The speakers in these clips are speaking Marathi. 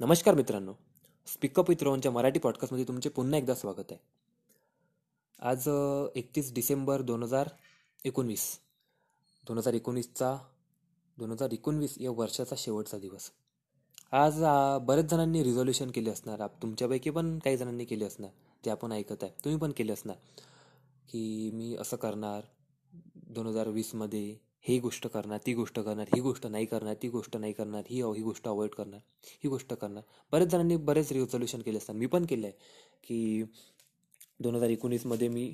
नमस्कार मित्रांनो. स्पीकअप विथ रोहनच्या मराठी पॉडकास्टमध्ये तुमचे पुन्हा एकदा स्वागत आहे. आज एकतीस डिसेंबर दोन हजार एकोणवीस. दोन हजार एकोणीसचा दोन हजार एकोणवीस या वर्षाचा शेवटचा दिवस. आज बऱ्याच बरेच जणांनी रिझॉल्युशन केले असणार. आप तुमच्यापैकी पण काही जणांनी केले असणार. जे आपण ऐकत आहे. तुम्ही पण केले असणार. की मी असं करणार. दोन हजार वीसमध्ये ही गोष्ट करणार ती गोष्ट करणार ही गोष्ट नाही करणार ती गोष्ट नाही करणार ही ही गोष्ट अवॉइड करणार ही गोष्ट करणार. बरेच जणांनी बरेच रिझोल्युशन केले असतात. मी पण केलं आहे की दोन हजार एकोणीसमध्ये मी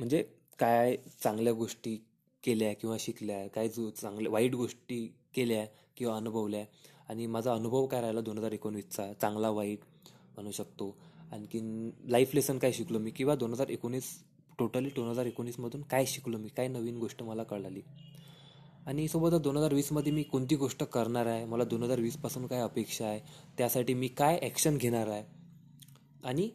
म्हणजे काय चांगल्या गोष्टी केल्या किंवा शिकल्या काय जो चांगल्या वाईट गोष्टी केल्या किंवा अनुभवल्या आणि माझा अनुभव काय राहिला दोन हजार एकोणीसचा? चांगला वाईट म्हणू शकतो. आणखीन लाईफ लेसन काय शिकलो मी? किंवा दोन हजार एकोणीस टोटली दोन हजार एकोणीसमधून काय शिकलो मी? काय नवीन गोष्ट मला कळाली? आणि सोबतच दोन हजार वीसमध्ये मी कोणती गोष्ट करणार आहे? मला दोन हजार वीसपासून काय अपेक्षा आहे? त्यासाठी मी काय ॲक्शन घेणार आहे? आणि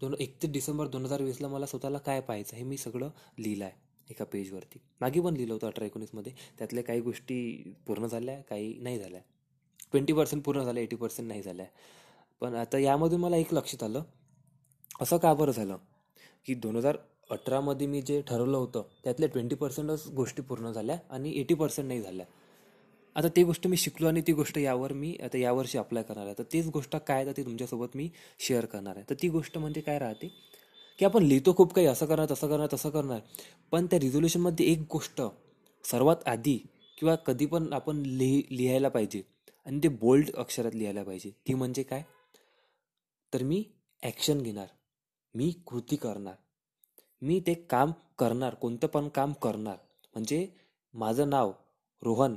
दोन एकतीस डिसेंबर दोन हजार वीसला मला स्वतःला काय पाहायचं हे मी सगळं लिहिलं आहे एका पेजवरती मागे पण लिहिलं होतं अठरा एकोणीसमध्ये त्यातल्या काही गोष्टी पूर्ण झाल्या काही नाही झाल्या. ट्वेंटी पर्सेंट पूर्ण झालं एटी पर्सेंट नाही झालं पण आता यामधून मला एक लक्षात आलं. असं का बरं झालं? की दोन हजार अठरामध्ये मी जे ठरवलं होतं त्यातल्या ट्वेंटी पर्सेंटच गोष्टी पूर्ण झाल्या आणि एटी पर्सेंट नाही झाल्या. आता ती गोष्ट मी शिकलो आणि ती गोष्ट यावर मी आता यावर्षी अप्लाय करणार आहे. तर तीच गोष्ट काय तर ती तुमच्यासोबत मी शेअर करणार आहे. तर ती गोष्ट म्हणजे काय राहते की आपण लिहितो खूप काही असं करणार तसं करणार तसं करणार पण त्या रिझोल्युशनमध्ये एक गोष्ट सर्वात आधी किंवा कधी पण आपण लिहि लिहायला पाहिजे आणि ते बोल्ड अक्षरात लिहायला पाहिजे. ती म्हणजे काय? तर मी ॲक्शन घेणार. मी कृती करणार. मी ते काम करणार कोणतं पण काम करणार. म्हणजे माझं नाव Rohan.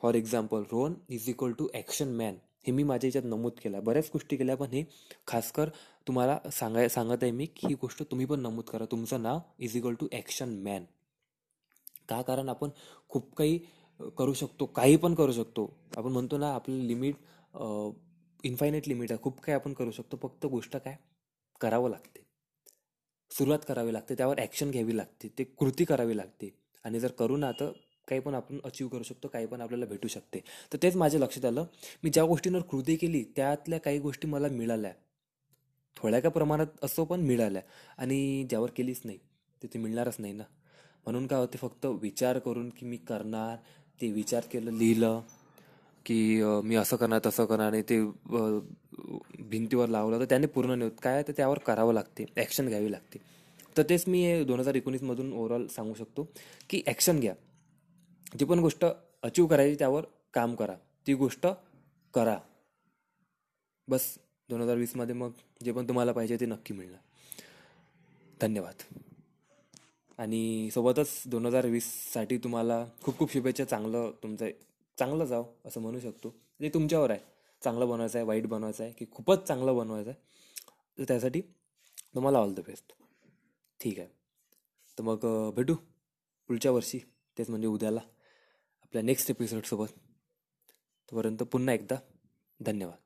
For example Rohan is equal to action man हे मी माझ्या याच्यात नमूद केलं. बऱ्याच गोष्टी केल्या पण हे खासकर तुम्हाला सांगाय सांगत आहे मी की ही गोष्ट तुम्ही पण नमूद करा. तुमचं नाव is equal to action man का? कारण आपण खूप काही करू शकतो काही पण करू शकतो. आपण म्हणतो ना आपलं लिमिट इन्फायनेट लिमिट आहे. खूप काही आपण करू शकतो. फक्त गोष्ट काय? करावं लागते. सुरुवात करावी लागते त्यावर ॲक्शन घ्यावी लागते ते कृती करावी लागते. आणि जर करू ना तर काही पण आपण अचीव करू शकतो काही पण आपल्याला भेटू शकते. तर तेच माझ्या लक्षात आलं. मी ज्या गोष्टींवर कृती केली त्यातल्या काही गोष्टी मला मिळाल्या. थोड्या का प्रमाणात असो पण मिळाल्या. आणि ज्यावर केलीच नाही तिथे मिळणारच नाही ना. म्हणून काय होते फक्त विचार करून की मी करणार ते विचार केलं लिहिलं की मी असं करणार तसं करणार आणि ते भिंतीवर लावलं तर त्याने पूर्ण नाही होत काय तर त्यावर करावं लागते ॲक्शन घ्यावी लागते. तर तेच मी दोन हजार एकोणीसमधून ओव्हरऑल सांगू शकतो की ॲक्शन घ्या. जी पण गोष्ट अचीव करायची त्यावर काम करा. ती गोष्ट करा. बस दोन हजार वीसमध्ये मग जे पण तुम्हाला पाहिजे ते नक्की मिळणार. धन्यवाद. आणि सोबतच दोन हजार वीससाठी तुम्हाला खूप खूप शुभेच्छा. चांगलं तुमचं चांगलं जाव असं म्हणू शकतो. ते तुमच्यावर आहे. चांगलं बनवायचं आहे वाईट बनवायचं आहे की खूपच चांगलं बनवायचं आहे तर त्यासाठी तुम्हाला ऑल द बेस्ट ठीक आहे. तर मग भेटू पुढच्या वर्षी तेच म्हणजे उद्याला आपल्या नेक्स्ट एपिसोडसोबत तोपर्यंत पुन्हा एकदा धन्यवाद.